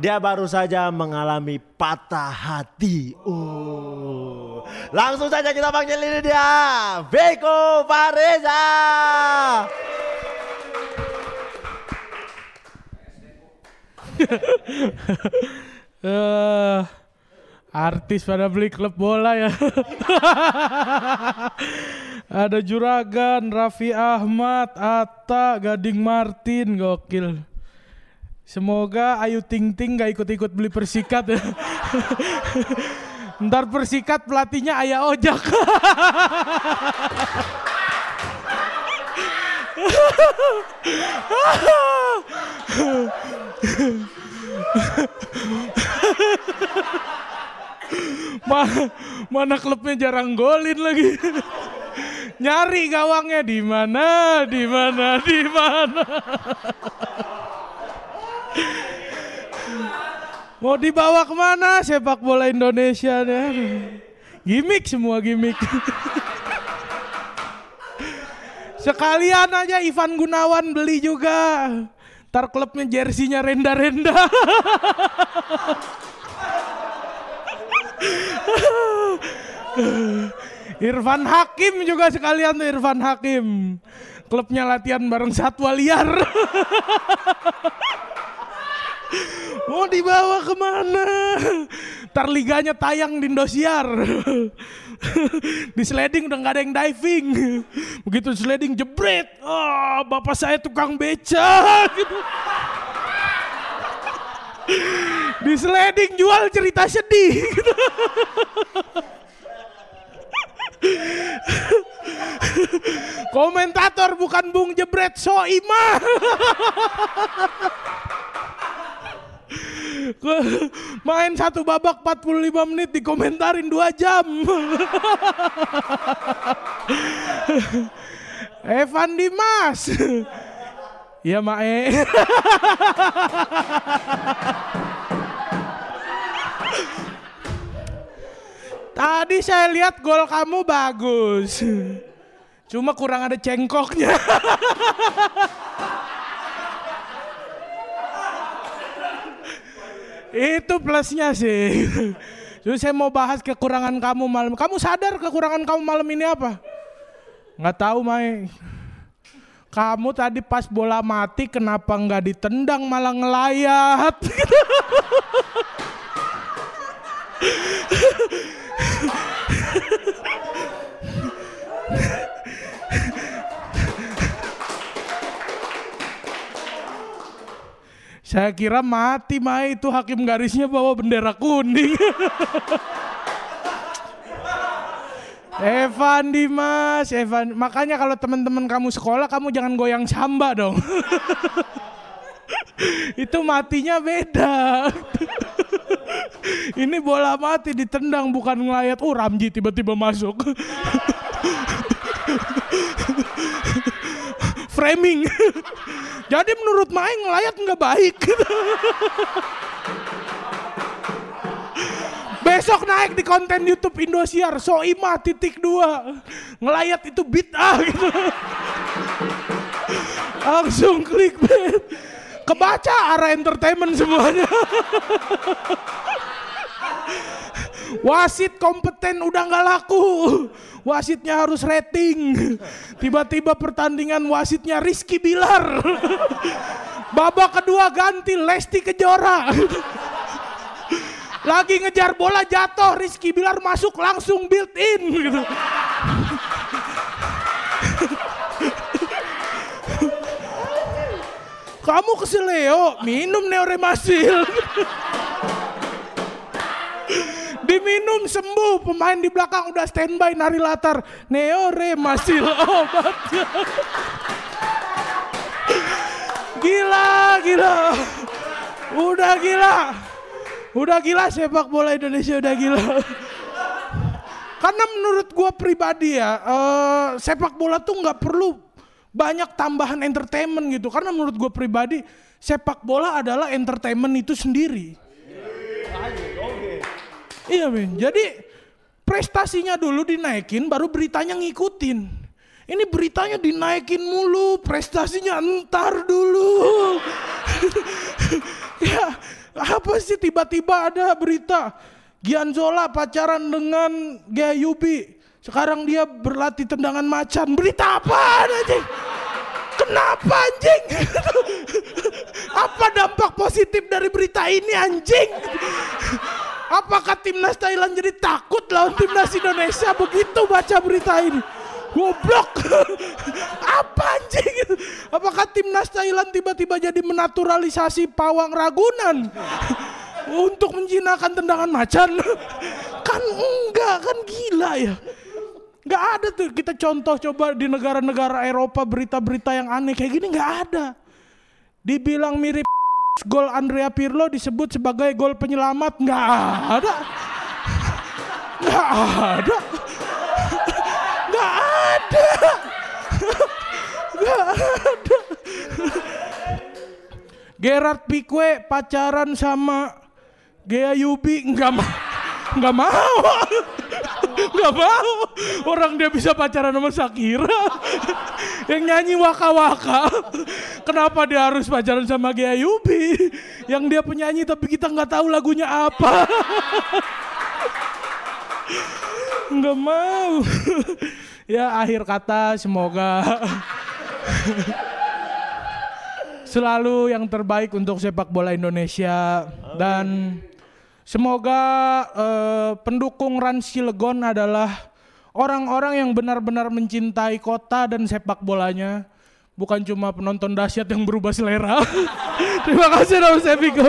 dia baru saja mengalami patah hati. Oh. Langsung saja kita panggil ini dia, Beko Fareza. Eh, artis pada beli klub bola ya. Ada Juragan, Raffi Ahmad, Atta, Gading Martin, gokil. Semoga Ayu Ting Ting gak ikut-ikut beli persikat. Ntar persikat pelatihnya Ayah Ojak. Ma- mana klubnya jarang golin lagi. Nyari gawangnya di mana, di mana, di mana. Mau dibawa ke mana sepak bola Indonesia nih? Gimik semua gimik. Sekalian aja Ivan Gunawan beli juga. Ntar klubnya jersinya renda-renda. Irfan Hakim juga sekalian tuh Irfan Hakim. Klubnya latihan bareng satwa liar. Mau dibawa ke mana? Ntar liganya tayang di Indosiar. di sliding udah nggak ada yang diving. Begitu sliding jebret. Oh, bapak saya tukang beca. Gitu. di sliding jual cerita sedih. Komentator bukan Bung Jebret Soimah. Main satu babak 45 menit dikomentarin 2 jam. Evan Dimas. Iya Mae. Tadi saya lihat gol kamu bagus. Cuma kurang ada cengkoknya. Itu plusnya sih. Jadi saya mau bahas kekurangan kamu malam. Kamu sadar kekurangan kamu malam ini apa? Nggak tahu, Mai. Kamu tadi pas bola mati kenapa nggak ditendang malah ngelayat? Saya kira mati Mai itu hakim garisnya bawa bendera kuning. Evan Dimas, Evan. Makanya kalau teman-teman kamu sekolah kamu jangan goyang samba dong. itu matinya beda. Ini bola mati ditendang bukan ngelayat. Oh Ramji tiba-tiba masuk. Framing. Jadi menurut Mae ngelayat nggak baik. Besok naik di konten YouTube Indosiar, Soima titik dua. Ngelayat itu beat ah gitu. Langsung klik Kebaca arah entertainment semuanya. Wasit kompeten udah nggak laku. Wasitnya harus rating. Tiba-tiba pertandingan wasitnya Rizky Bilar. Babak kedua ganti Lesti Kejora. Lagi ngejar bola jatuh, Rizky Bilar masuk langsung built in gitu. Kamu keseleo, minum neoremasil. Diminum sembuh, pemain di belakang udah standby nari latar. Neoremasil obatnya. Gila, gila. Udah gila. Udah gila sepak bola Indonesia udah gila. Karena menurut gua pribadi ya, eh, sepak bola tuh nggak perlu banyak tambahan entertainment gitu. Karena menurut gue pribadi sepak bola adalah entertainment itu sendiri. Iya men, jadi prestasinya dulu dinaikin baru beritanya ngikutin. Ini beritanya dinaikin mulu, prestasinya entar dulu. ya, Apa sih tiba-tiba ada berita Gianzola pacaran dengan Gaya Yubi. Sekarang dia berlatih tendangan macan. Berita apa anjing? Kenapa anjing? apa dampak positif dari berita ini anjing? Apakah timnas Thailand jadi takut lawan timnas Indonesia begitu baca berita ini? Goblok. Apa anjing? Apakah timnas Thailand tiba-tiba jadi menaturalisasi pawang ragunan? Untuk menjinakkan tendangan macan? Kan enggak, kan gila ya. Enggak ada tuh kita contoh coba di negara-negara Eropa berita-berita yang aneh kayak gini enggak ada. Dibilang mirip gol Andrea Pirlo disebut sebagai gol penyelamat enggak ada. Enggak ada. Enggak ada. Enggak ada. Gerard Pique pacaran sama Gea Yubi enggak mau. Enggak mau. Enggak mau. Orang dia bisa pacaran sama Shakira. Yang nyanyi waka-waka. Kenapa dia harus pacaran sama Gea Yubi? Yang dia penyanyi tapi kita nggak tahu lagunya apa. Enggak mau. ya akhir kata semoga selalu yang terbaik untuk sepak bola Indonesia dan semoga eh, pendukung Rans Cilegon adalah orang-orang yang benar-benar mencintai kota dan sepak bolanya bukan cuma penonton dahsyat yang berubah selera. Terima kasih Dom Seviko.